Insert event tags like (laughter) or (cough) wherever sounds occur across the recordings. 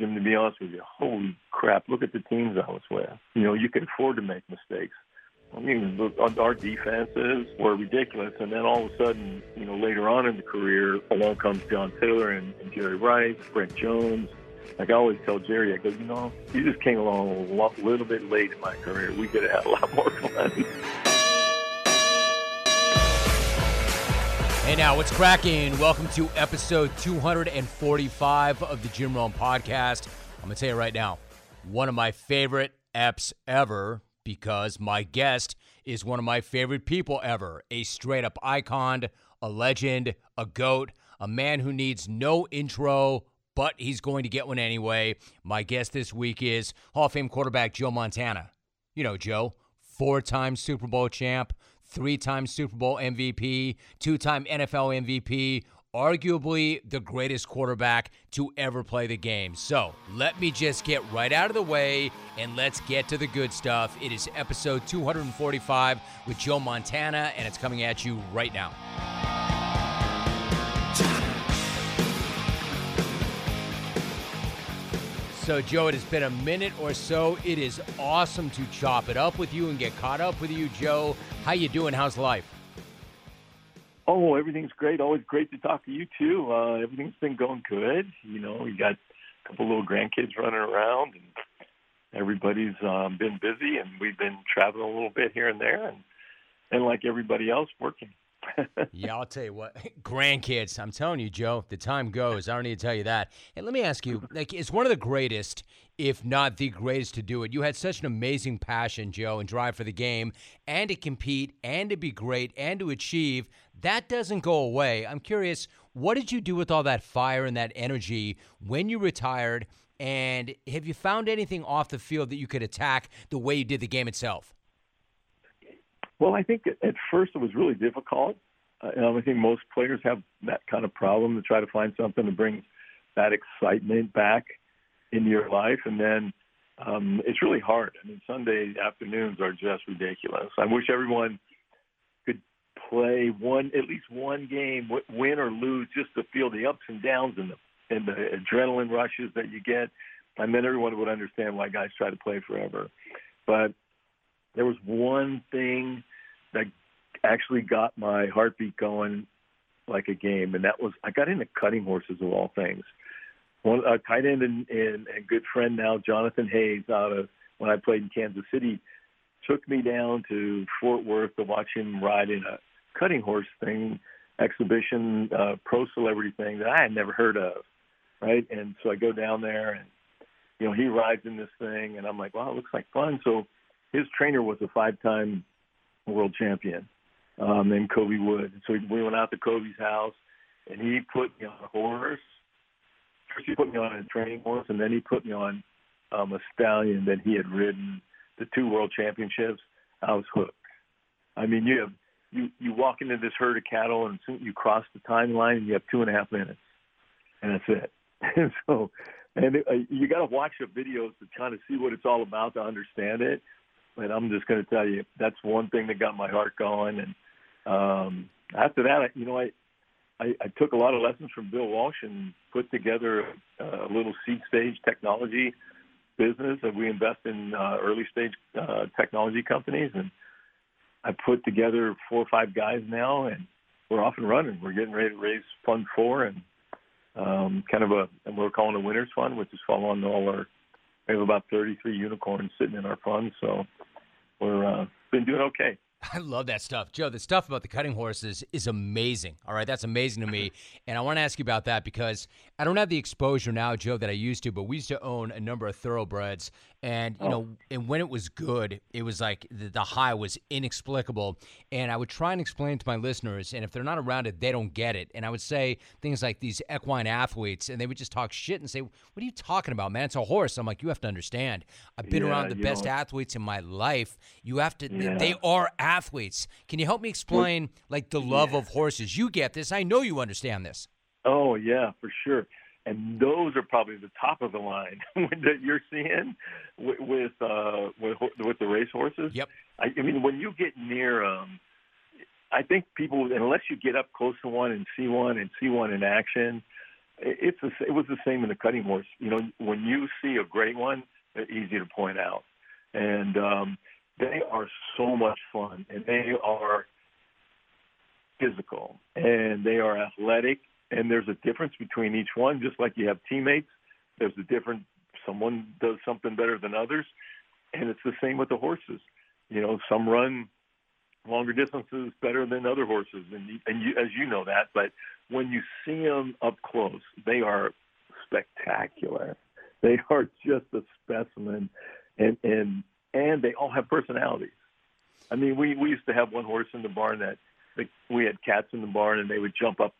Jim, to be honest with you, holy crap! Look at the teams I was with. You know, you can afford to make mistakes. I mean, our defenses were ridiculous, and then all of a sudden, you know, later on in the career, along comes John Taylor and, and Jerry Rice, Brent Jones. Like I always tell Jerry, I go, you know, you just came along a lot, little bit late in my career. We could have had a lot more (laughs) fun. Hey now, what's cracking? Welcome to episode 245 of the Jim Rome podcast. I'm going to tell you right now, one of my favorite eps ever because my guest is one of my favorite people ever a straight up icon, a legend, a goat, a man who needs no intro, but he's going to get one anyway. My guest this week is Hall of Fame quarterback Joe Montana. You know, Joe, four time Super Bowl champ, three time Super Bowl MVP, two time NFL MVP, arguably the greatest quarterback to ever play the game. So let me just get right out of the way and let's get to the good stuff. It is episode 245 with Joe Montana, and it's coming at you right now. So, Joe, it has been a minute or so. It is awesome to chop it up with you and get caught up with you, Joe. How you doing? How's life? Oh, everything's great. Always great to talk to you too. Uh, everything's been going good. You know, we got a couple little grandkids running around, and everybody's um, been busy, and we've been traveling a little bit here and there, and and like everybody else, working. Yeah, I'll tell you what, (laughs) grandkids. I'm telling you, Joe, the time goes. I don't need to tell you that. And let me ask you, (laughs) like, it's one of the greatest, if not the greatest, to do it. You had such an amazing passion, Joe, and drive for the game, and to compete, and to be great, and to achieve. That doesn't go away. I'm curious, what did you do with all that fire and that energy when you retired? And have you found anything off the field that you could attack the way you did the game itself? Well, I think at first it was really difficult. Uh, I think most players have that kind of problem to try to find something to bring that excitement back into your life, and then um, it's really hard. I mean, Sunday afternoons are just ridiculous. I wish everyone could play one, at least one game, win or lose, just to feel the ups and downs and the and the adrenaline rushes that you get. And then everyone would understand why guys try to play forever. But there was one thing that actually got my heartbeat going like a game, and that was I got into cutting horses of all things. One a tight end and, and, and good friend now, Jonathan Hayes, out of when I played in Kansas City, took me down to Fort Worth to watch him ride in a cutting horse thing, exhibition, uh, pro celebrity thing that I had never heard of, right? And so I go down there, and you know he rides in this thing, and I'm like, wow, it looks like fun. So his trainer was a five-time world champion um, named Kobie Wood. So we went out to Kobie's house, and he put me on a horse. First, he put me on a training horse, and then he put me on um, a stallion that he had ridden the two world championships. I was hooked. I mean, you have you you walk into this herd of cattle, and soon you cross the timeline, and you have two and a half minutes, and that's it. and (laughs) so, and it, uh, you got to watch the videos to kind of see what it's all about to understand it. But I'm just going to tell you that's one thing that got my heart going. And um, after that, you know, I, I I took a lot of lessons from Bill Walsh and put together a, a little seed stage technology business that we invest in uh, early stage uh, technology companies and I put together four or five guys now, and we're off and running. We're getting ready to raise Fund Four, and um, kind of a, and we're calling a Winners Fund, which is following all our. We have about 33 unicorns sitting in our fund, so we're uh, been doing okay. I love that stuff. Joe, the stuff about the cutting horses is amazing. All right, that's amazing to me. (laughs) And I want to ask you about that because I don't have the exposure now, Joe, that I used to, but we used to own a number of thoroughbreds. And, you oh. know, and when it was good, it was like the, the, high was inexplicable. And I would try and explain to my listeners, and if they're not around it, they don't get it. And I would say things like these equine athletes, and they would just talk shit and say, What are you talking about, man? It's a horse. I'm like, You have to understand. I've been yeah, around the best know. athletes in my life. You have to, yeah. they are athletes athletes. Can you help me explain like the love yeah. of horses? You get this. I know you understand this. Oh yeah, for sure. And those are probably the top of the line (laughs) that you're seeing with with, uh, with with the race horses. Yep. I, I mean, when you get near, um, I think people, unless you get up close to one and see one and see one in action, it's a, it was the same in the cutting horse. You know, when you see a great one, they're easy to point out, and um, they are so much fun, and they are physical, and they are athletic, and there's a difference between each one. Just like you have teammates, there's a different. Someone does something better than others, and it's the same with the horses. You know, some run longer distances better than other horses, and you, and you, as you know that. But when you see them up close, they are spectacular. They are (laughs) just a specimen, and and and they all have personalities. I mean, we we used to have one horse in the barn that we had cats in the barn, and they would jump up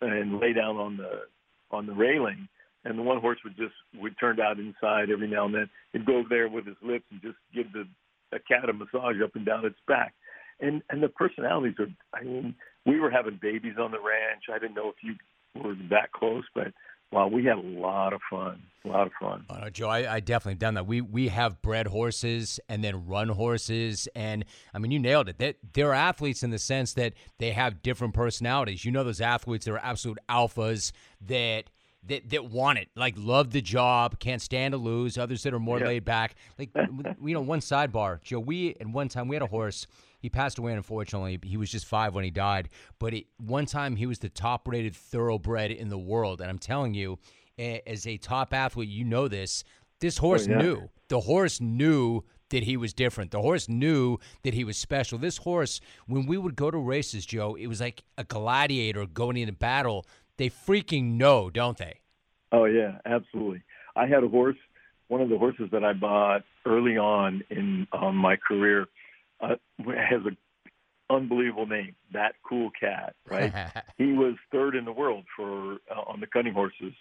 and lay down on the on the railing, and the one horse would just would turn out inside every now and then. He'd go there with his lips and just give the a cat a massage up and down its back. And and the personalities are. I mean, we were having babies on the ranch. I didn't know if you were that close, but wow, we had a lot of fun. A lot of fun. Uh, Joe, I, I definitely done that. We we have bred horses and then run horses, and I mean, you nailed it. They, they're athletes in the sense that they have different personalities. You know, those athletes that are absolute alphas that that that want it, like love the job, can't stand to lose. Others that are more yeah. laid back, like (laughs) you know, one sidebar, Joe. We at one time we had a horse. He passed away, unfortunately. He was just five when he died. But it, one time he was the top rated thoroughbred in the world. And I'm telling you, as a top athlete, you know this. This horse oh, yeah. knew. The horse knew that he was different. The horse knew that he was special. This horse, when we would go to races, Joe, it was like a gladiator going into battle. They freaking know, don't they? Oh yeah, absolutely. I had a horse, one of the horses that I bought early on in um, my career, uh, (laughs) has an unbelievable name. That cool cat, right? (laughs) he was third in the world for uh, on the cutting horses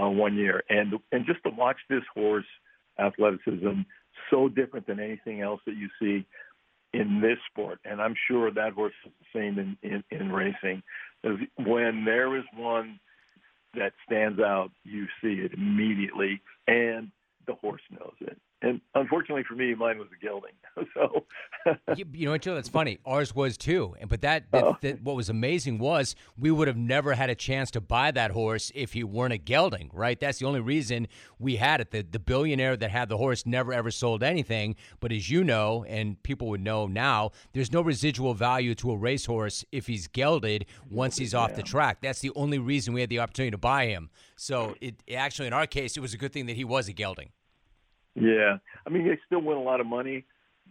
uh, one year, and and just to watch this horse athleticism so different than anything else that you see in this sport, and I'm sure that horse is the same in in, in racing. When there is one that stands out, you see it immediately, and the horse knows it and unfortunately for me, mine was a gelding. (laughs) so, (laughs) you, you, know, Joe, that's funny. Ours was too. And but that, that, oh. that, what was amazing was we would have never had a chance to buy that horse if he weren't a gelding, right? That's the only reason we had it. The the billionaire that had the horse never ever sold anything. But as you know, and people would know now, there's no residual value to a racehorse if he's gelded once he's off yeah. the track. That's the only reason we had the opportunity to buy him. So it actually, in our case, it was a good thing that he was a gelding. Yeah, I mean they still win a lot of money,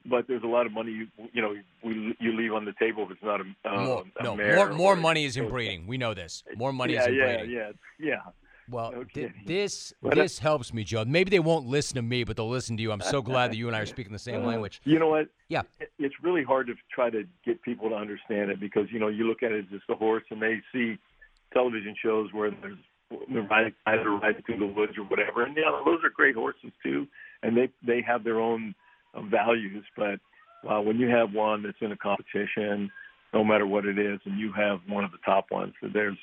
but there's a lot of money you you know we, you leave on the table if it's not a, um, more, a no more more money is in breeding. We know this. More money yeah, is in yeah, breeding. Yeah, yeah, yeah. Well, th- this (laughs) but, uh, this helps me, Joe. Maybe they won't listen to me, but they'll listen to you. I'm so glad that you and I are (laughs) speaking the same language. You know what? Yeah, it's really hard to try to get people to understand it because you know you look at it as just a horse, and they see television shows where there's they're riding either riding through the woods or whatever, and yeah, those are great horses too and they they have their own uh, values. But uh, when you have one that's in a competition, no matter what it is, and you have one of the top ones, there's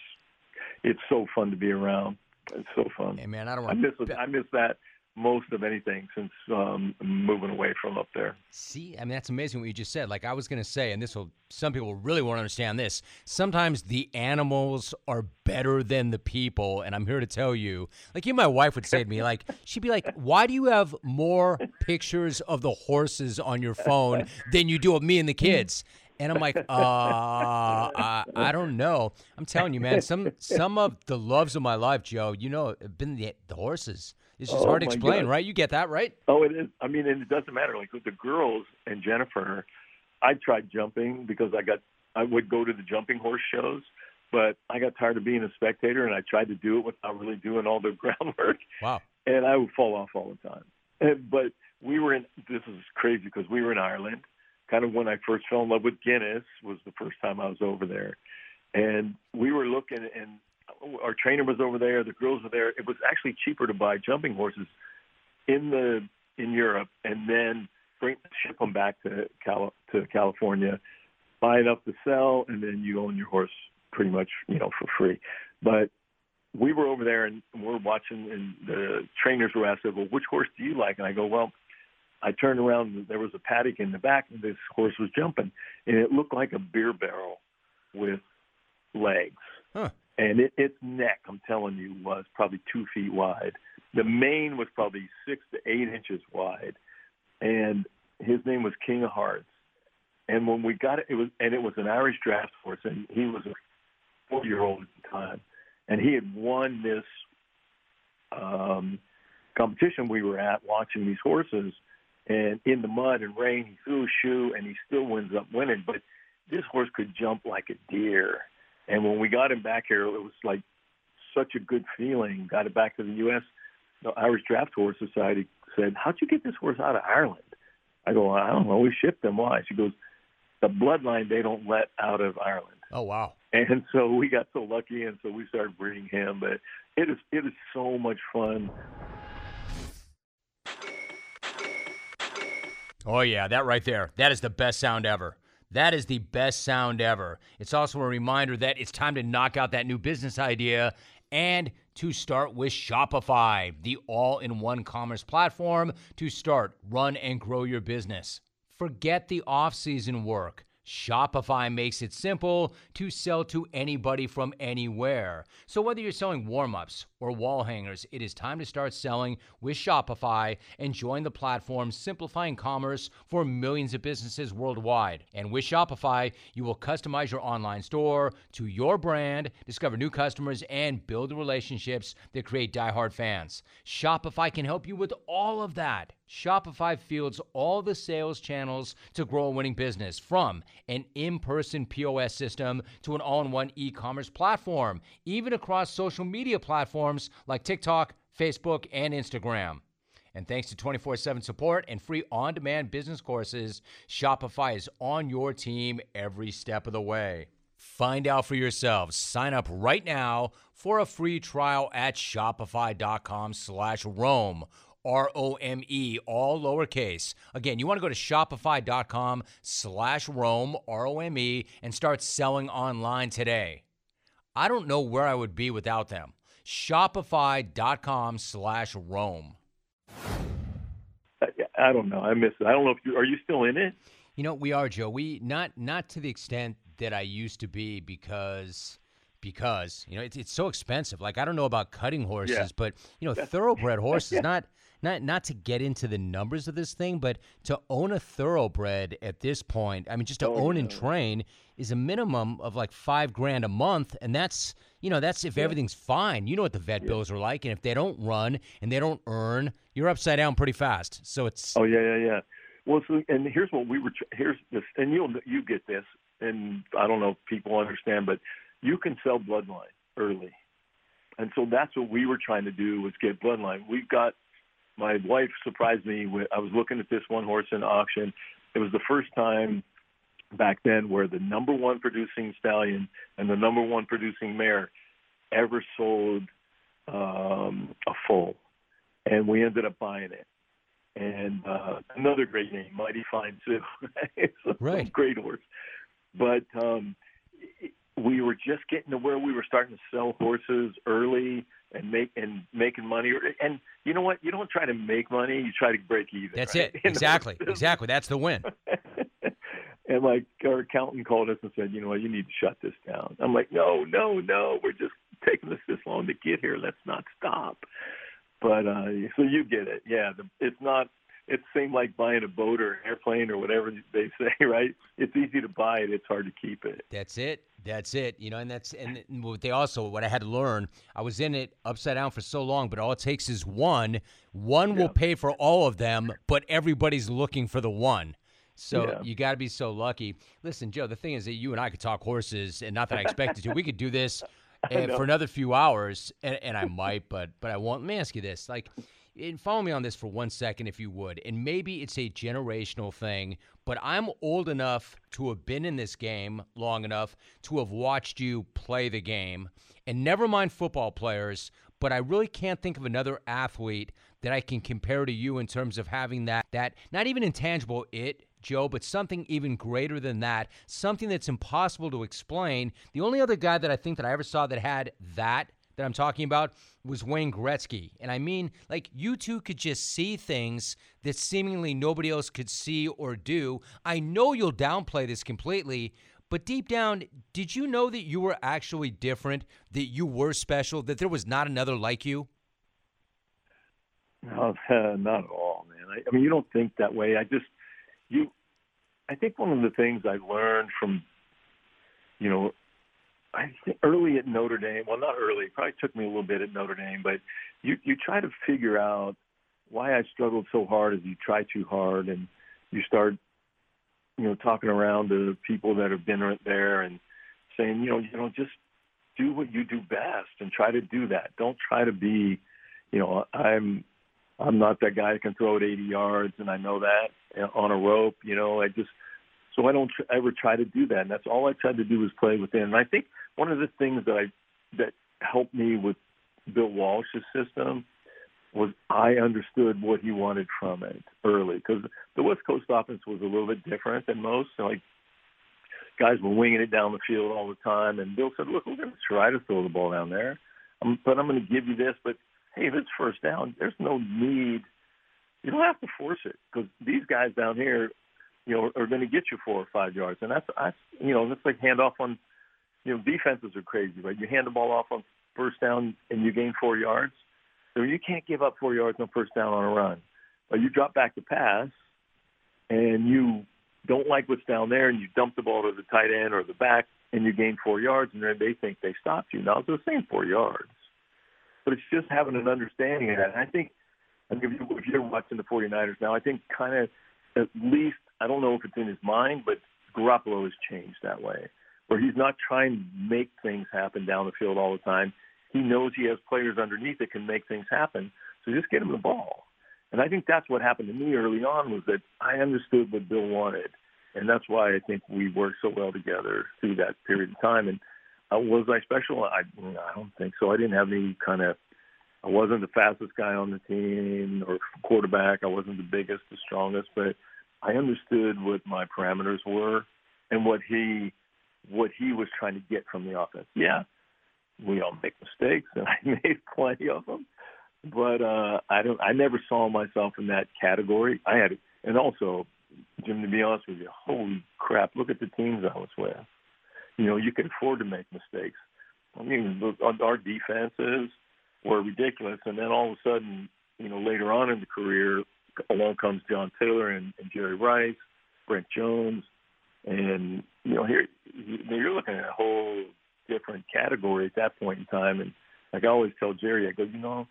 it's so fun to be around. It's so fun. Hey man, I don't want. I miss I miss that most of anything since um, moving away from up there. See, I mean, that's amazing what you just said. Like I was going to say, and this will, some people really won't understand this. Sometimes the animals are better than the people. And I'm here to tell you, like you, my wife would say to me, like, she'd be like, why do you have more pictures of the horses on your phone than you do of me and the kids? And I'm like, uh, I, I don't know. I'm telling you, man. Some some of the loves of my life, Joe. You know, have been the, the horses. It's just oh, hard to explain, God. right? You get that, right? Oh, it is. I mean, and it doesn't matter. Like with the girls and Jennifer, I tried jumping because I got I would go to the jumping horse shows, but I got tired of being a spectator, and I tried to do it without really doing all the (laughs) groundwork. Wow! And I would fall off all the time. And, but we were in. This is crazy because we were in Ireland. Kind of when I first fell in love with Guinness was the first time I was over there, and we were looking and our trainer was over there, the girls were there. It was actually cheaper to buy jumping horses in the in Europe and then bring ship them back to Cal, to California, buy enough to sell, and then you own your horse pretty much you know for free. But we were over there and we're watching, and the trainers were asking, "Well, which horse do you like?" And I go, "Well." I turned around and there was a paddock in the back and this horse was jumping and it looked like a beer barrel with legs. Huh and it, its neck, I'm telling you, was probably two feet wide. The mane was probably six to eight inches wide, and his name was King of Hearts. And when we got it, it was and it was an Irish draft horse, and he was a four-year-old at the time, and he had won this um, competition we were at, watching these horses, and in the mud and rain, he threw a shoe, and he still winds up winning. But this horse could jump like a deer, and when we got him back here, it was like such a good feeling. Got it back to the U.S. The Irish Draft Horse Society said, "How'd you get this horse out of Ireland?" I go, "I don't know. We shipped them. Why?" She goes, "The bloodline they don't let out of Ireland." Oh wow! And so we got so lucky, and so we started breeding him. But it is it is so much fun. Oh yeah, that right there. That is the best sound ever. That is the best sound ever. It's also a reminder that it's time to knock out that new business idea and to start with Shopify, the all in one commerce platform to start, run, and grow your business. Forget the off season work. Shopify makes it simple to sell to anybody from anywhere. So, whether you're selling warm ups or wall hangers, it is time to start selling with Shopify and join the platform simplifying commerce for millions of businesses worldwide. And with Shopify, you will customize your online store to your brand, discover new customers, and build relationships that create diehard fans. Shopify can help you with all of that. Shopify fields all the sales channels to grow a winning business from an in person POS system to an all in one e commerce platform, even across social media platforms like TikTok, Facebook, and Instagram. And thanks to 24 7 support and free on demand business courses, Shopify is on your team every step of the way. Find out for yourselves. Sign up right now for a free trial at shopify.com slash Rome R O M E, all lowercase. Again, you want to go to shopify.com slash Rome, R O M E, and start selling online today. I don't know where I would be without them. Shopify.com slash Rome. I don't know. I miss it. I don't know if you are you still in it? You know, we are, Joe. We not not to the extent that I used to be because because you know it's it's so expensive. Like I don't know about cutting horses, Yeah. but you know thoroughbred horses. (laughs) Not not not to get into the numbers of this thing, but to own a thoroughbred at this point, I mean, just to Oh, own and train is a minimum of like five grand a month, and that's you know that's if everything's fine. You know what the vet bills are like, and if they don't run and they don't earn, you're upside down pretty fast. So it's Oh yeah, yeah, yeah. Well, so, and here's what we were. Here's this, and you'll you get this, and I don't know if people understand, but you can sell bloodline early, and so that's what we were trying to do was get bloodline. We've got my wife surprised me with I was looking at this one horse in auction. It was the first time back then where the number one producing stallion and the number one producing mare ever sold um, a foal, and we ended up buying it. And uh, another great name, Mighty Fine Sue. (laughs) it's a Right. great horse. But um, we were just getting to where we were starting to sell horses early and make and making money. And you know what? You don't try to make money; you try to break even. that's right? it (laughs) exactly exactly. That's the win. (laughs) and like our accountant called us and said, you know what, you need to shut this down. I'm like, no, no, no, we're just taking us this long to get here. Let's not stop. But uh so you get it, yeah. The, it's not. It's seemed like buying a boat or an airplane or whatever they (laughs) say, right? It's easy to buy it. It's hard to keep it. That's it. That's it. You know, and that's and what they also what I had to learn. I was in it upside down for so long, but all it takes is one. One will pay for all of them, but everybody's looking for the one. So Yeah. you got to be so lucky. Listen, Joe. The thing is that you and I could talk horses, and not that I expected to. We could do this (laughs) uh, for another few hours, and, and I might, but but I won't. Let me ask you this: like, and follow me on this for one second, if you would. And maybe it's a generational thing, but I'm old enough to have been in this game long enough to have watched you play the game. And never mind football players, but I really can't think of another athlete that I can compare to you in terms of having that that not even intangible it, Joe, but something even greater than that, something that's impossible to explain. The only other guy that I think that I ever saw that had that that I'm talking about was Wayne Gretzky. And I mean, like, you two could just see things that seemingly nobody else could see or do. I know you'll downplay this completely, But deep down, did you know that you were actually different, that you were special, that there was not another like you? No, (laughs) not at all, man. I, I mean, you don't think that way. I just, you, I think one of the things I learned from, you know, I think early at Notre Dame. Well, not early. It probably took me a little bit at Notre Dame, but you you try to figure out why I struggled so hard as you try too hard, and you start, you know, talking around to people that have been there and saying, you know, you know, just do what you do best and try to do that. Don't try to be, you know, I'm I'm not that guy that can throw it 80 yards, and I know that on a rope. You know, I just so I don't ever try to do that. And that's all I tried to do was play within. And I think one of the things that I that helped me with Bill Walsh's system was I understood what he wanted from it early because the West Coast offense was a little bit different than most. So like guys were winging it down the field all the time, and Bill said, "Look, we're going to try to throw the ball down there, um, but I'm going to give you this. But hey, if it's first down, there's no need. You don't have to force it because these guys down here, you know, are going to get you four or five yards, and that's, that's you know, that's like handoff on. You know, defenses are crazy, right? You hand the ball off on first down and you gain four yards. So you can't give up four yards on first down on a run. But you drop back to pass and you don't like what's down there and you dump the ball to the tight end or the back and you gain four yards and they think they stopped you. Now it's the same four yards but it's just having an understanding of that. And I think, I mean, if, you, if you're watching the 49ers now, I think kind of at least, I don't know if it's in his mind, but Garoppolo has changed that way, where he's not trying to make things happen down the field all the time. He knows he has players underneath that can make things happen, so just get him the ball. And I think that's what happened to me early on was that I understood what Bill wanted, and that's why I think we worked so well together through that period of time. And uh, was I special? I I don't think so. I didn't have any kind of. I wasn't the fastest guy on the team or quarterback. I wasn't the biggest, the strongest, but I understood what my parameters were and what he what he was trying to get from the offense. Yeah, we all make mistakes, and (laughs) I made plenty of them. But uh, I don't. I never saw myself in that category. I had, and also, Jim, to be honest with you, holy crap! Look at the teams I was with you know, you can afford to make mistakes. I mean, our defenses were ridiculous, and then all of a sudden, you know, later on in the career, along comes John Taylor and, and Jerry Rice, Brent Jones, and you know, here you're looking at a whole different category at that point in time. And like I always tell Jerry, I go, you know,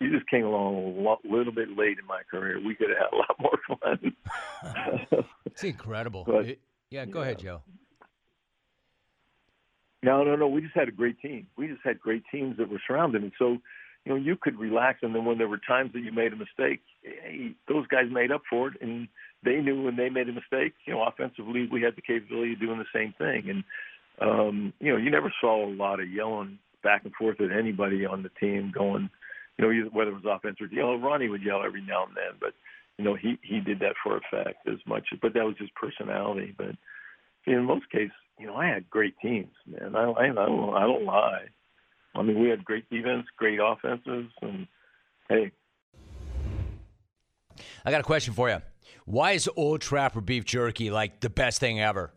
you just came along a lot, little bit late in my career. We could have had a lot more (laughs) fun. (laughs) it's incredible. But, yeah, go yeah. ahead, Joe. No, no, no. We just had a great team. We just had great teams that were surrounding. And so, you know, you could relax. And then when there were times that you made a mistake, hey, those guys made up for it. And they knew when they made a mistake, you know, offensively, we had the capability of doing the same thing. And, um, you know, you never saw a lot of yelling back and forth at anybody on the team going, you know, whether it was offense or, know, Ronnie would yell every now and then, but, you know, he, he did that for effect as much, but that was his personality. But in most cases, you know, I had great teams, man. I, I don't, I don't lie. I mean, we had great defense, great offenses, and hey. I got a question for you. Why is Old Trapper beef jerky like the best thing ever?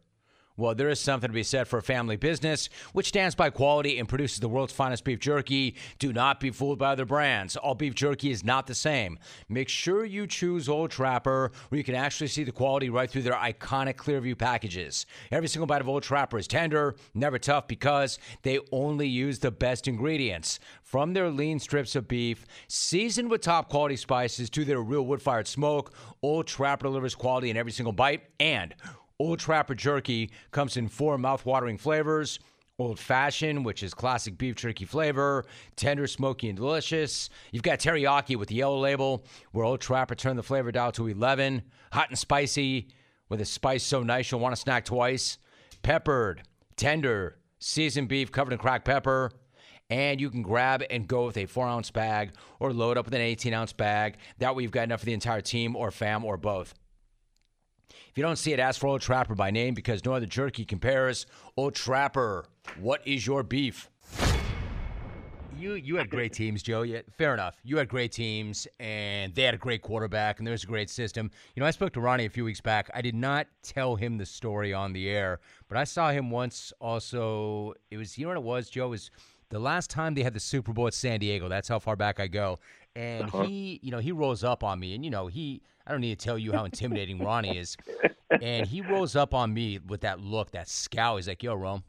Well, there is something to be said for a family business which stands by quality and produces the world's finest beef jerky. Do not be fooled by other brands. All beef jerky is not the same. Make sure you choose Old Trapper where you can actually see the quality right through their iconic Clearview packages. Every single bite of Old Trapper is tender, never tough because they only use the best ingredients. From their lean strips of beef, seasoned with top quality spices to their real wood fired smoke, Old Trapper delivers quality in every single bite and Old Trapper Jerky comes in four mouth-watering flavors. Old Fashioned, which is classic beef jerky flavor, tender, smoky, and delicious. You've got teriyaki with the yellow label, where Old Trapper turned the flavor dial to 11. Hot and spicy, with a spice so nice you'll want to snack twice. Peppered, tender, seasoned beef covered in cracked pepper. And you can grab and go with a four ounce bag or load up with an 18 ounce bag. That way, you've got enough for the entire team or fam or both. If you don't see it, ask for Old Trapper by name because no other jerky compares. Old Trapper, what is your beef? you you had great teams, Joe. Yeah, fair enough. You had great teams, and they had a great quarterback, and there's a great system. You know, I spoke to Ronnie a few weeks back. I did not tell him the story on the air, but I saw him once. Also, it was you know what it was, Joe. It was the last time they had the Super Bowl at San Diego. That's how far back I go. And uh-huh. he, you know, he rose up on me, and you know, he. I don't need to tell you how intimidating Ronnie is. And he rose up on me with that look, that scowl. He's like, "Yo, Rome."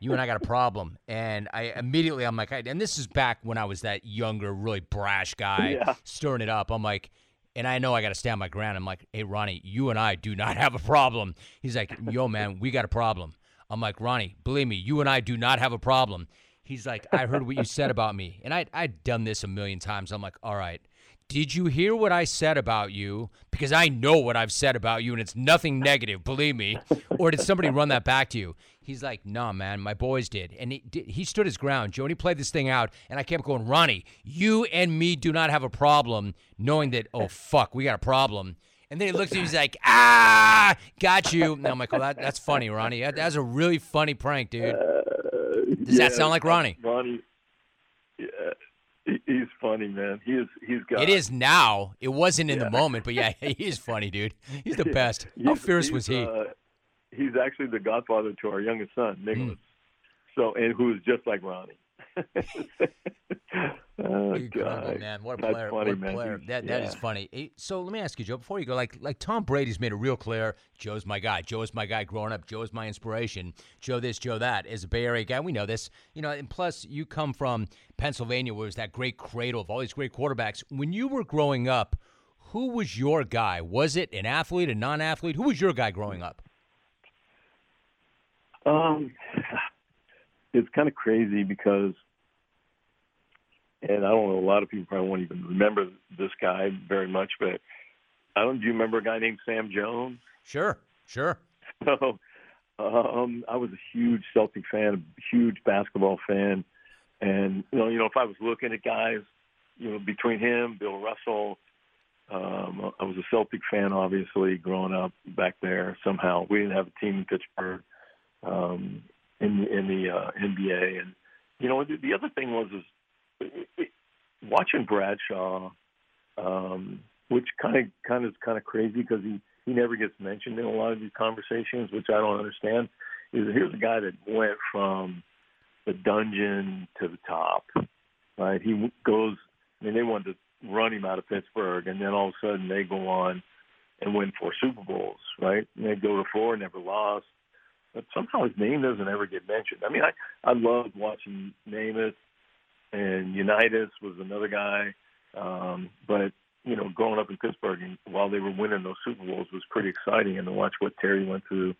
you and I got a problem. And I immediately, I'm like, and this is back when I was that younger, really brash guy, yeah. stirring it up. I'm like, and I know I got to stand my ground. I'm like, hey, Ronnie, you and I do not have a problem. He's like, yo, man, we got a problem. I'm like, Ronnie, believe me, you and I do not have a problem. He's like, I heard what you said about me. And I, I'd done this a million times. I'm like, all right, did you hear what I said about you? Because I know what I've said about you, and it's nothing negative, believe me. Or did somebody run that back to you? He's like, nah, man, my boys did. And he, he stood his ground. Jody played this thing out, and I kept going, Ronnie, you and me do not have a problem, knowing that, oh, fuck, we got a problem. And then he looks at me, he's like, ah, got you. And I'm like, well, that, that's funny, Ronnie. That, that's a really funny prank, dude. Uh, Does yeah, that sound like Ronnie? Ronnie, yeah, he's funny, man. He is, he's got. It is now. It wasn't in yeah. the moment, but yeah, (laughs) he is funny, dude. He's the (laughs) best. How fierce was he? Uh, he's actually the godfather to our youngest son, Nicholas. Mm. So, and who's just like Ronnie. Oh, Incredible, man! What a player! Funny, what a man. player! That yeah. that is funny. So let me ask you, Joe. Before you go, like like Tom Brady's made it real clear. Joe's my guy. Joe's my guy growing up. Joe's my inspiration. Joe this, Joe that. As a Bay Area guy, we know this. You know, and plus you come from Pennsylvania, where there's that great cradle of all these great quarterbacks. When you were growing up, who was your guy? Was it an athlete, a non-athlete? Who was your guy growing up? Um, it's kind of crazy because, and I don't know, a lot of people probably won't even remember this guy very much, but I don't. Do you remember a guy named Sam Jones? Sure, sure. (laughs) So, um, I was a huge Celtic fan, a huge basketball fan, and you know, you know, if I was looking at guys, you know, between him, Bill Russell, um, I was a Celtic fan, obviously, growing up back there. Somehow, we didn't have a team in Pittsburgh um, in the, in the uh, NBA. And you know, the, the other thing was is watching Bradshaw, um, which kind of kind of is kind of crazy because he he never gets mentioned in a lot of these conversations, which I don't understand. Is here's a guy that went from the dungeon to the top, right? He goes. I mean, they wanted to run him out of Pittsburgh, and then all of a sudden they go on and win four Super Bowls, right? And they go to four, never lost but somehow his name doesn't ever get mentioned. I mean, I I loved watching Namath and Unitas was another guy, um, but you know, growing up in Pittsburgh and while they were winning those Super Bowls was pretty exciting, and to watch what Terry went through.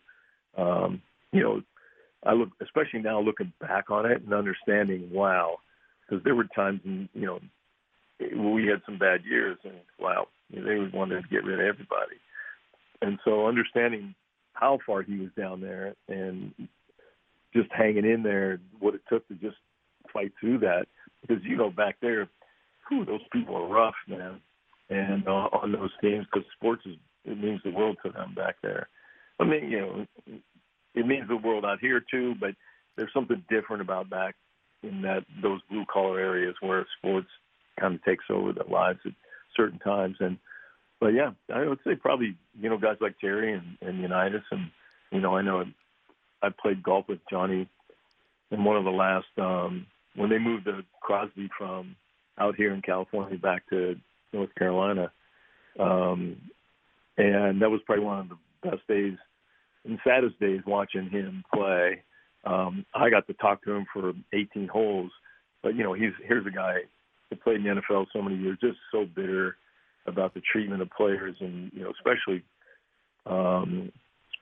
Um, you know, I look, especially now looking back on it and understanding, wow, because there were times, in, you know, we had some bad years, and wow, you know, they wanted to get rid of everybody. And so understanding how far he was down there and just hanging in there, what it took to just fight through that. Because you know, back there, whew, those people are rough, man. And uh, on those teams, because sports is it means the world to them back there. I mean, you know, it means the world out here too, but there's something different about back in that those blue collar areas where sports kind of takes over their lives at certain times. And but yeah, I would say probably you know guys like Terry and, and Unitas, and you know I know I played golf with Johnny in one of the last um, when they moved to Crosby from out here in California back to North Carolina, um, and that was probably one of the best days and saddest days watching him play. Um, I got to talk to him for 18 holes, but you know he's here's a guy that played in the NFL so many years, just so bitter about the treatment of players, and you know, especially um,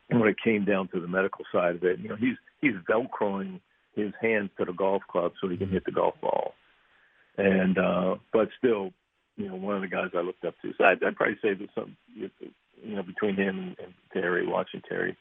when it came down to the medical side of it. You know, he's he's velcroing his hands to the golf club so he can hit the golf ball, and uh, but still, you know, one of the guys I looked up to. So I'd, I'd probably say there's some, you know, between him and, and Terry, watching Terry.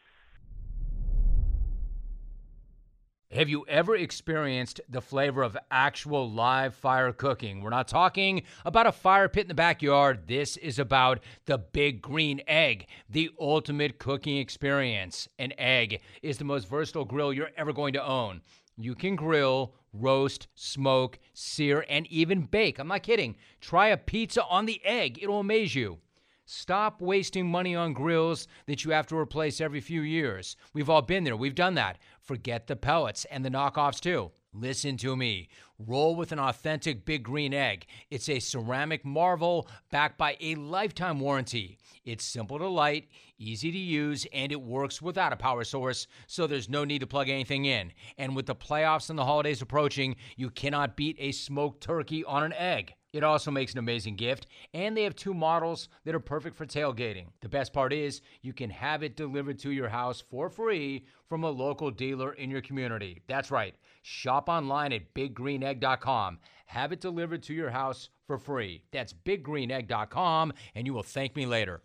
Have you ever experienced the flavor of actual live fire cooking? We're not talking about a fire pit in the backyard. This is about the big green egg, the ultimate cooking experience. An egg is the most versatile grill you're ever going to own. You can grill, roast, smoke, sear, and even bake. I'm not kidding. Try a pizza on the egg, it'll amaze you. Stop wasting money on grills that you have to replace every few years. We've all been there, we've done that. Forget the pellets and the knockoffs too. Listen to me. Roll with an authentic Big Green Egg. It's a ceramic marvel backed by a lifetime warranty. It's simple to light, easy to use, and it works without a power source, so there's no need to plug anything in. And with the playoffs and the holidays approaching, you cannot beat a smoked turkey on an egg. It also makes an amazing gift, and they have two models that are perfect for tailgating. The best part is you can have it delivered to your house for free from a local dealer in your community. That's right. Shop online at biggreenegg.com. Have it delivered to your house for free. That's biggreenegg.com, and you will thank me later.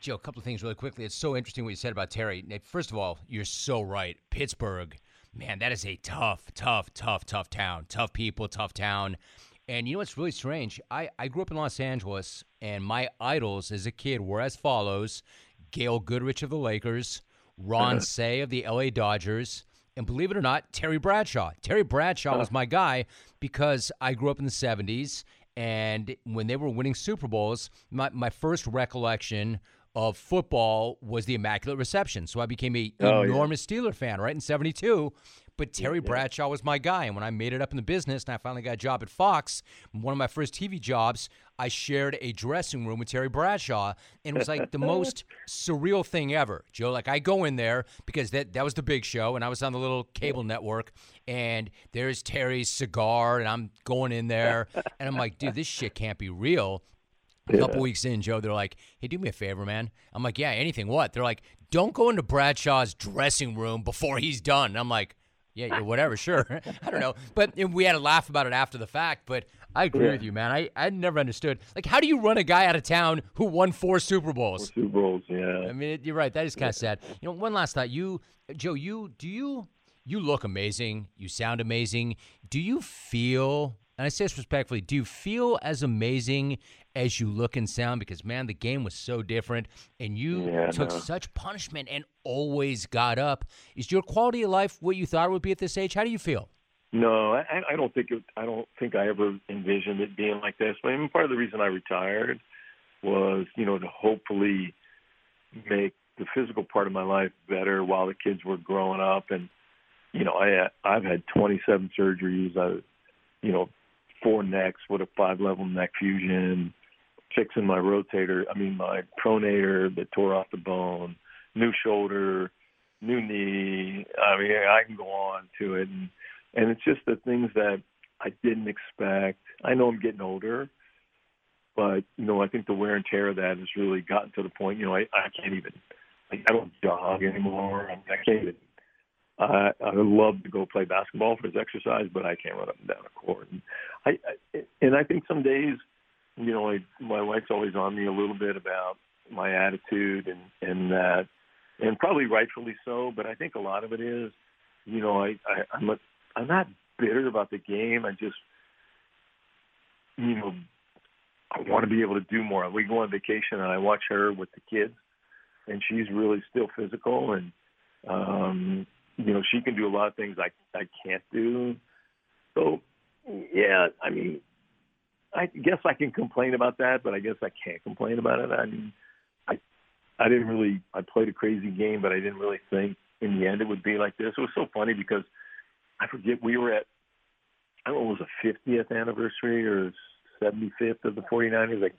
Joe, a couple of things really quickly. It's so interesting what you said about Terry. First of all, you're so right. Pittsburgh man, that is a tough, tough, tough, tough town. Tough people, tough town. And you know what's really strange? I, I grew up in Los Angeles, and my idols as a kid were as follows Gail Goodrich of the Lakers, Ron (laughs) Cey of the LA Dodgers, and believe it or not, Terry Bradshaw. Terry Bradshaw was my guy because I grew up in the 70s, and when they were winning Super Bowls, my, my first recollection of football was the Immaculate Reception. So I became a oh, enormous yeah. Steeler fan, right, in 72. But Terry yeah, Bradshaw was my guy. And when I made it up in the business and I finally got a job at Fox, one of my first TV jobs, I shared a dressing room with Terry Bradshaw. And it was like the (laughs) most surreal thing ever, Joe. Like I go in there because that, that was the big show and I was on the little cable network and there's Terry's cigar and I'm going in there and I'm like, dude, this shit can't be real. A yeah. couple weeks in, Joe, they're like, "Hey, do me a favor, man." I'm like, "Yeah, anything. What?" They're like, "Don't go into Bradshaw's dressing room before he's done." I'm like, "Yeah, yeah whatever, sure." (laughs) I don't know, but we had a laugh about it after the fact. But I agree yeah. with you, man. I I never understood. Like, how do you run a guy out of town who won four Super Bowls? Four Super Bowls, yeah. I mean, you're right. That is kind of sad. You know, one last thought. You, Joe, you do you you look amazing. You sound amazing. Do you feel? And I say this respectfully. Do you feel as amazing as you look and sound because man, the game was so different, and you yeah, took no. such punishment and always got up. Is your quality of life what you thought it would be at this age? How do you feel? No, I, I don't think it, I don't think I ever envisioned it being like this. I mean, part of the reason I retired was, you know, to hopefully make the physical part of my life better while the kids were growing up. And you know, I I've had 27 surgeries. I, you know, four necks with a five level neck fusion, fixing my rotator, I mean my pronator that tore off the bone, new shoulder, new knee. I mean, I can go on to it, and and it's just the things that I didn't expect. I know I'm getting older, but you know, I think the wear and tear of that has really gotten to the point. You know, I I can't even like I don't jog anymore. I, mean, I can't even. I I love to go play basketball for his exercise, but I can't run up and down a court. And I, I and I think some days you know, I, my wife's always on me a little bit about my attitude and and that, and probably rightfully so. But I think a lot of it is, you know, I, I I'm a, I'm not bitter about the game. I just, you know, I want to be able to do more. We go on vacation and I watch her with the kids, and she's really still physical and. um you know she can do a lot of things I I can't do. So yeah, I mean I guess I can complain about that, but I guess I can't complain about it. I mean, I I didn't really I played a crazy game, but I didn't really think in the end it would be like this. It was so funny because I forget we were at I don't know it was a 50th anniversary or 75th of the 49ers. Like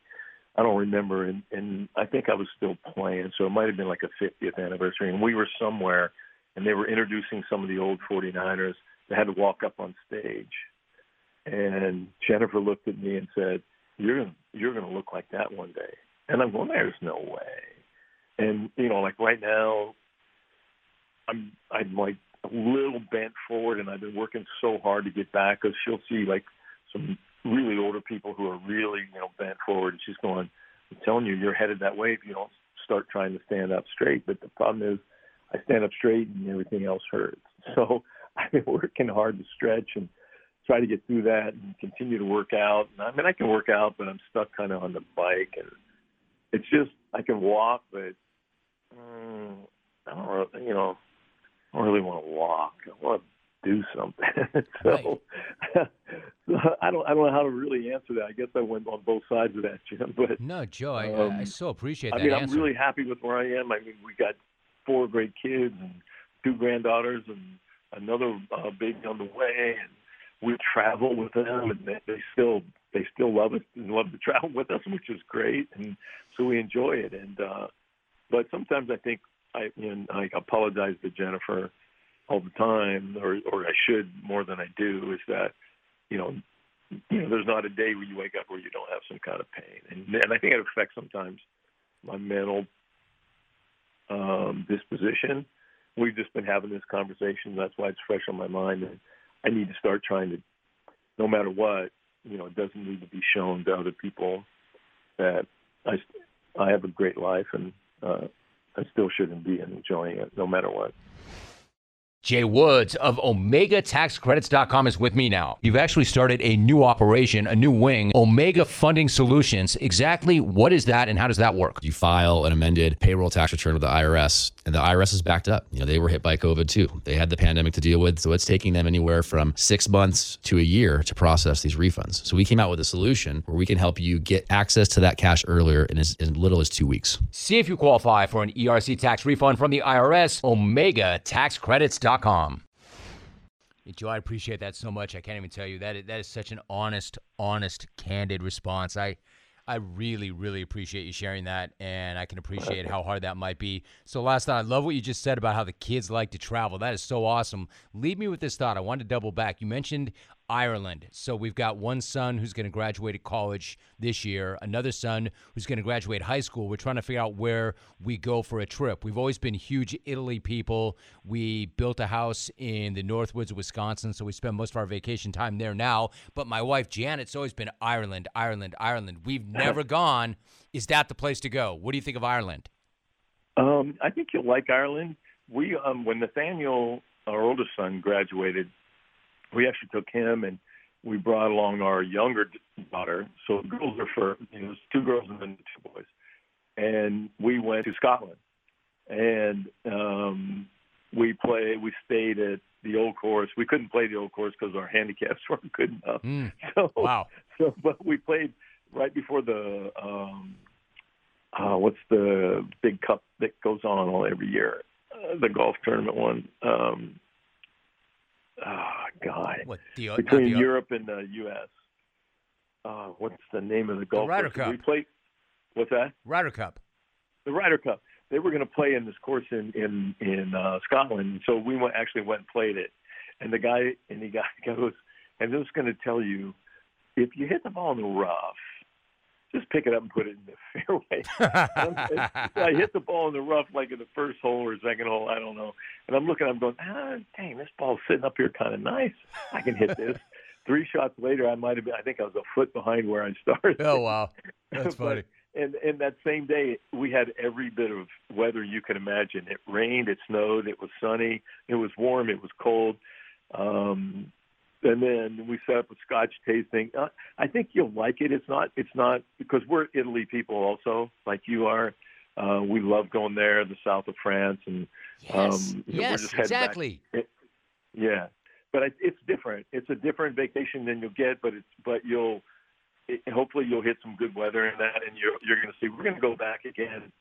I don't remember, and and I think I was still playing, so it might have been like a 50th anniversary, and we were somewhere, and they were introducing some of the old 49ers. They had to walk up on stage and Jennifer looked at me and said, "You're gonna you're gonna look like that one day." And I'm going, "There's no way." And you know, like right now, I'm I'm like a little bent forward, and I've been working so hard to get back because she'll see like some really older people who are really you know bent forward, and she's going, "I'm telling you, you're headed that way if you don't start trying to stand up straight." But the problem is, I stand up straight, and everything else hurts. (laughs) So I've been working hard to stretch and try to get through that and continue to work out. I mean, I can work out, but I'm stuck kind of on the bike, and it's just I can walk, but um, I don't know, you know, I don't really want to walk. I want to do something. (laughs) so, right. (laughs) I don't I don't know how to really answer that. I guess I went on both sides of that, (laughs) Jim. But no, Joe, I, um, I so appreciate that. I mean, answer. I'm really happy with where I am. I mean, we got four great kids and two granddaughters and another uh, baby on the way, and we travel with them, and they, they still they still love us and love to (laughs) travel with us, which is great, and so we enjoy it. And uh, but sometimes I think I know, I apologize to Jennifer all the time, or or I should more than I do. Is that you know you know there's not a day where you wake up where you don't have some kind of pain, and and I think it affects sometimes my mental um, disposition. We've just been having this conversation. That's why it's fresh on my mind, and I need to start trying to, no matter what, you know, it doesn't need to be shown to other people that I I have a great life and uh, I still shouldn't be enjoying it, no matter what. Jay Woods of OmegaTaxCredits.com is with me now. You've actually started a new operation, a new wing, Omega Funding Solutions. Exactly what is that and how does that work? You file an amended payroll tax return with the IRS, and the IRS is backed up. You know, they were hit by COVID too. They had the pandemic to deal with, so it's taking them anywhere from six months to a year to process these refunds. So we came out with a solution where we can help you get access to that cash earlier in as, little as two weeks. See if you qualify for an ERC tax refund from the IRS, OmegaTaxCredits.com. Joe, I appreciate that so much. I can't even tell you that that is such an honest, honest, candid response. I I really, really appreciate you sharing that, and I can appreciate how hard that might be. So, last thought, I love what you just said about how the kids like to travel. That is so awesome. Leave me with this thought. I wanted to double back. You mentioned Ireland. So we've got one son who's going to graduate college this year, another son who's going to graduate high school. We're trying to figure out where we go for a trip. We've always been huge Italy people. We built a house in the Northwoods of Wisconsin, so we spend most of our vacation time there now. But my wife Janet's always been Ireland, Ireland, Ireland. We've never (laughs) gone. Is that the place to go? What do you think of Ireland? Um, I think you'll like Ireland. We um, when Nathaniel, our oldest son, graduated we actually took him and we brought along our younger daughter. So the girls are for you know, two girls and then two boys, and we went to Scotland, and um, we play. We stayed at the old course. We couldn't play the old course because our handicaps (laughs) weren't good enough. Mm. (laughs) So wow. So but we played right before the um, uh, what's the big cup that goes on all every year, uh, the golf tournament one. Um, oh God, what, the, between the, Europe and the U.S. Uh, what's the name of the golf? The Ryder course? Cup. We played. What's that? Ryder Cup. The Ryder Cup. They were going to play in this course in in in uh, Scotland, so we went actually went and played it. And the guy and the guy (laughs) goes, and I'm just going to tell you, if you hit the ball in the rough, just pick it up and put it in the (laughs) fairway. (laughs) I hit the ball in the rough like in the first hole or second hole, I don't know. And I'm looking, I'm going, ah, dang, this ball's sitting up here kind of nice. I can hit this. (laughs) Three shots later, I might have been, I think I was a foot behind where I started. Oh, wow. That's funny. but, and, and that same day, we had every bit of weather you can imagine. It rained, it snowed, it was sunny, it was warm, it was cold. Um, and then we set up a scotch tasting. Uh, I think you'll like it. It's not. It's not because we're Italy people also, like you are. Uh, we love going there, the south of France, and yes, um, yes, exactly. It, yeah, but it, it's different. It's a different vacation than you'll get, but it's but you'll it, hopefully you'll hit some good weather in that, and you're you're going to see. We're going to go back again.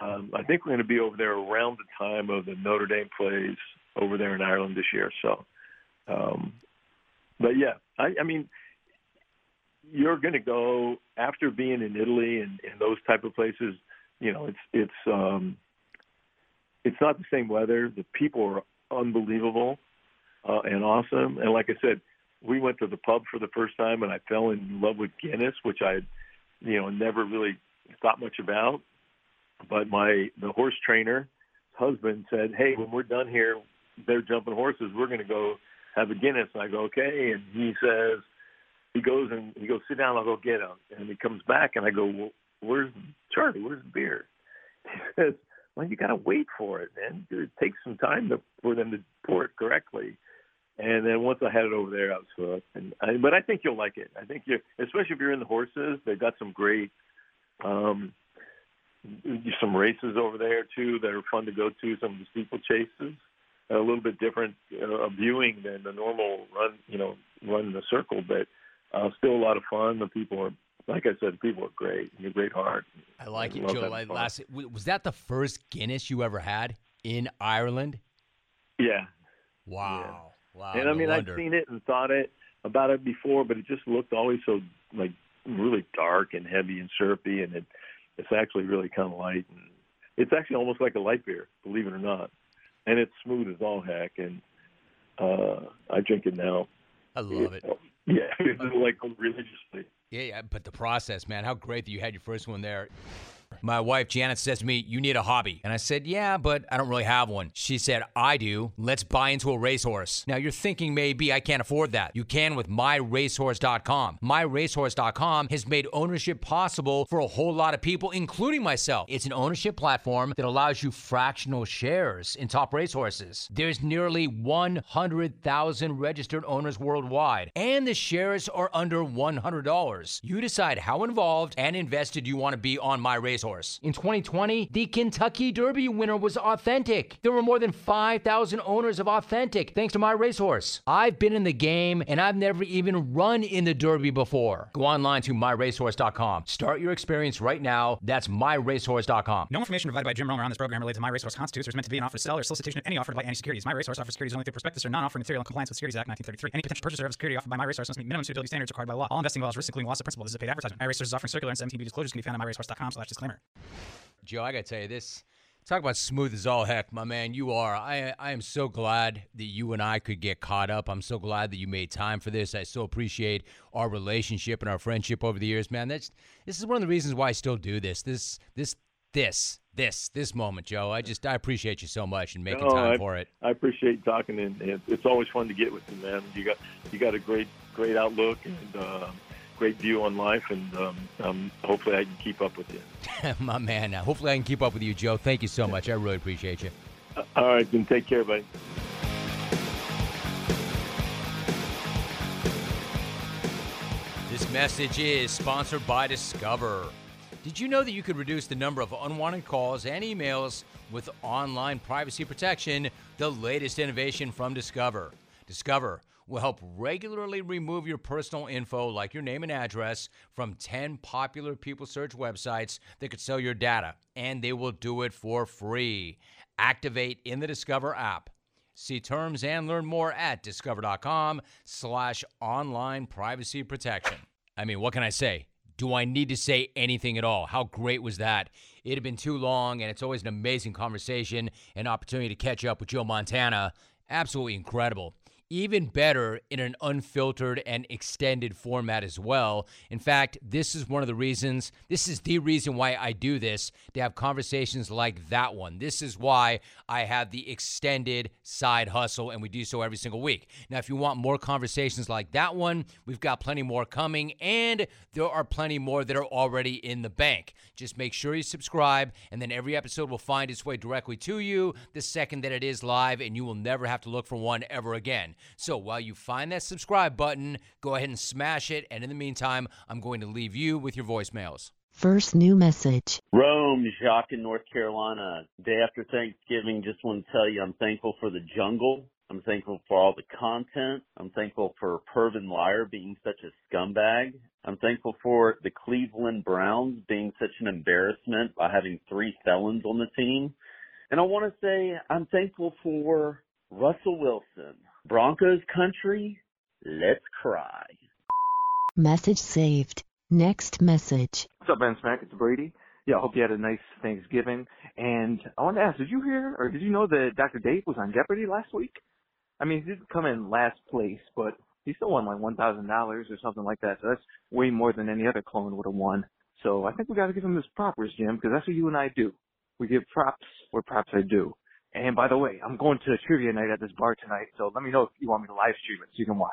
Um, I think we're going to be over there around the time of the Notre Dame plays over there in Ireland this year. So um, but yeah, I, I mean, you're going to go after being in Italy and, and those type of places. You know, it's it's um, it's not the same weather. The people are unbelievable uh, and awesome. And like I said, we went to the pub for the first time, and I fell in love with Guinness, which I, you know, never really thought much about. But my the horse trainer husband said, "Hey, when we're done here, they're jumping horses. We're going to go have a Guinness. I go, okay. And he says, he goes and he goes, sit down. I'll go get him. And he comes back and I go, well, where's Charlie? Where's the beer? (laughs) He says, well, you got to wait for it, man. It takes some time to, for them to pour it correctly. And then once I had it over there, I was hooked. And I, but I think you'll like it. I think you, especially if you're in the horses, they've got some great, um, some races over there too that are fun to go to. Some of the steeple chases a little bit different uh, viewing than the normal run, you know, run in the circle, but uh, still a lot of fun. The people are, like I said, people are great. You're a great heart. I like it, Joe. I, last, was that the first Guinness you ever had in Ireland? Yeah. Wow. Yeah. Wow. And I no mean, wonder. I've seen it and thought it about it before, but it just looked always so like really dark and heavy and syrupy, and it it's actually really kind of light, and it's actually almost like a light beer, believe it or not, and it's smooth as all heck, and uh I drink it now. I love it. (laughs) Yeah, (laughs) like religiously. Yeah, yeah, but the process, man, how great that you had your first one there. My wife Janet says to me, "You need a hobby," and I said, "Yeah, but I don't really have one." She said, "I do. Let's buy into a racehorse." Now you're thinking maybe I can't afford that. You can with MyRacehorse.com. MyRacehorse.com has made ownership possible for a whole lot of people, including myself. It's an ownership platform that allows you fractional shares in top racehorses. There's nearly 100,000 registered owners worldwide, and the shares are under $100. You decide how involved and invested you want to be on My Racehorse. In 2020, the Kentucky Derby winner was Authentic. There were more than 5,000 owners of Authentic thanks to My Racehorse. I've been in the game and I've never even run in the Derby before. Go online to myracehorse.com. Start your experience right now. That's myracehorse.com. No information provided by Jim Rome on this program related to My Racehorse constitutes or is meant to be an offer to sell or solicitation of any offer buy any securities. My Racehorse offers securities only through prospectus or non-offering material in compliance with Securities Act 1933. Any potential purchaser of a security offered by My Racehorse must meet minimum suitability standards required by law. All investing involves risk, including loss of principal. This is a paid advertisement. My Racehorse is offering circular and 17B disclosures can be found on myracehorse.com slash disclaimer. Joe, I gotta tell you this. Talk about smooth as all heck, my man. You are. I I am so glad that you and I could get caught up. I'm so glad that you made time for this. I so appreciate our relationship and our friendship over the years, man. That's this is one of the reasons why I still do this. This this this this this moment, Joe. I just I appreciate you so much and making No, time I, for it. I appreciate talking, and it, it's always fun to get with you, man. You got you got a great great outlook and uh, great view on life, and um, um, hopefully I can keep up with you. (laughs) my man. Uh, hopefully I can keep up with you, Joe. Thank you so much. I really appreciate you. All right, then take care, buddy. This message is sponsored by Discover. Did you know that you could reduce the number of unwanted calls and emails with online privacy protection, the latest innovation from Discover? Discover will help regularly remove your personal info, like your name and address, from 10 popular people search websites that could sell your data, and they will do it for free. Activate in the Discover app. See terms and learn more at discover.com slash online privacy protection. I mean, what can I say? Do I need to say anything at all? How great was that? It had been too long, and it's always an amazing conversation and opportunity to catch up with Joe Montana. Absolutely incredible. Even better in an unfiltered and extended format as well. In fact, this is one of the reasons, this is the reason why I do this to have conversations like that one. This is why I have the extended side hustle, and we do so every single week. Now, if you want more conversations like that one, we've got plenty more coming, and there are plenty more that are already in the bank. Just make sure you subscribe, and then every episode will find its way directly to you the second that it is live, and you will never have to look for one ever again. So while you find that subscribe button, go ahead and smash it. And in the meantime, I'm going to leave you with your voicemails. First new message. Rome, Jacques in North Carolina. Day after Thanksgiving, just want to tell you I'm thankful for the jungle. I'm thankful for all the content. I'm thankful for Pervin Liar being such a scumbag. I'm thankful for the Cleveland Browns being such an embarrassment by having three felons on the team. And I want to say I'm thankful for Russell Wilson. Broncos country, let's cry. Message saved. Next message. What's up, Van Smack? It's Brady. Yeah, I hope you had a nice Thanksgiving. And I want to ask, did you hear or did you know that Dr. Dave was on Jeopardy last week? I mean, he didn't come in last place, but he still won like one thousand dollars or something like that. So that's way more than any other clone would have won. So I think we got to give him his propers, Jim, because that's what you and I do. We give props where props are due. And by the way, I'm going to a trivia night at this bar tonight, so let me know if you want me to live stream it so you can watch.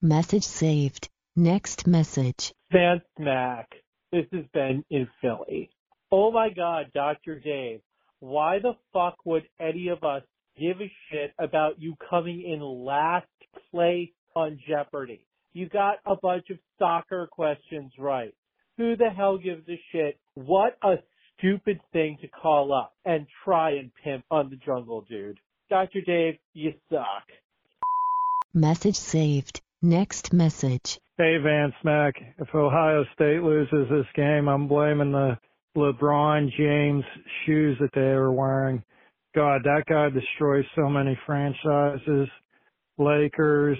Message saved. Next message. Van Mac, This is Ben in Philly. Oh my God, Dr. Dave. Why the fuck would any of us give a shit about you coming in last place on Jeopardy? You got a bunch of soccer questions right. Who the hell gives a shit? What a stupid thing to call up and try and pimp on the jungle, dude. Dr. Dave, you suck. Message saved. Next message. Hey, Van Smack. If Ohio State loses this game, I'm blaming the LeBron James shoes that they were wearing. God, that guy destroys so many franchises. Lakers,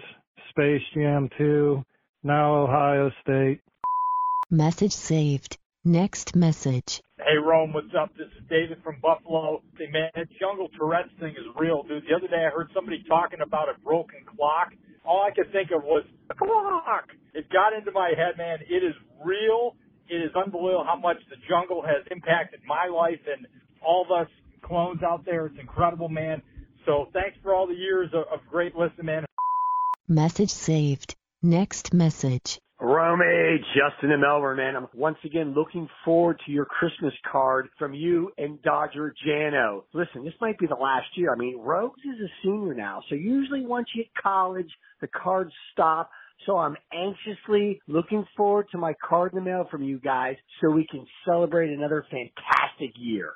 Space Jam 2, now Ohio State. Message saved. Next message. Hey Rome, what's up? This is David from Buffalo. Hey man, that jungle Tourette's thing is real, dude. The other day I heard somebody talking about a broken clock. All I could think of was clock. It got into my head, man. It is real. It is unbelievable how much the jungle has impacted my life and all of us clones out there. It's incredible, man. So thanks for all the years of, of great listening, man. Message saved. Next message. Romy, Justin and Melbourne, man. I'm once again looking forward to your Christmas card from you and Dodger Jano. Listen, this might be the last year. I mean, Rose is a senior now, so usually once you hit college, the cards stop. So I'm anxiously looking forward to my card in the mail from you guys so we can celebrate another fantastic year.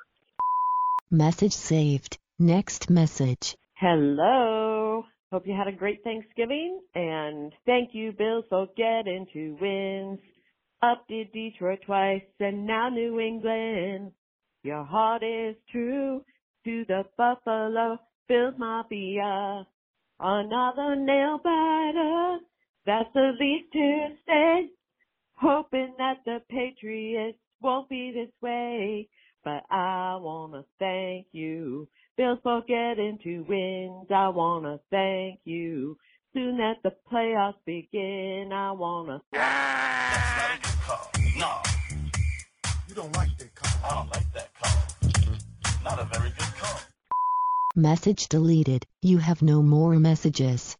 Message saved. Next message. Hello. Hope you had a great Thanksgiving and thank you, Bills, for getting two wins. Up did Detroit twice and now New England. Your heart is true to the Buffalo Bills Mafia. Another nail biter. That's the least to say. Hoping that the Patriots won't be this way. But I wanna thank you Bills getting two wins. I wanna thank you. Soon as the playoffs begin, I wanna. No. You don't like that call. I don't like that call. Not a very good call. Message deleted. You have no more messages.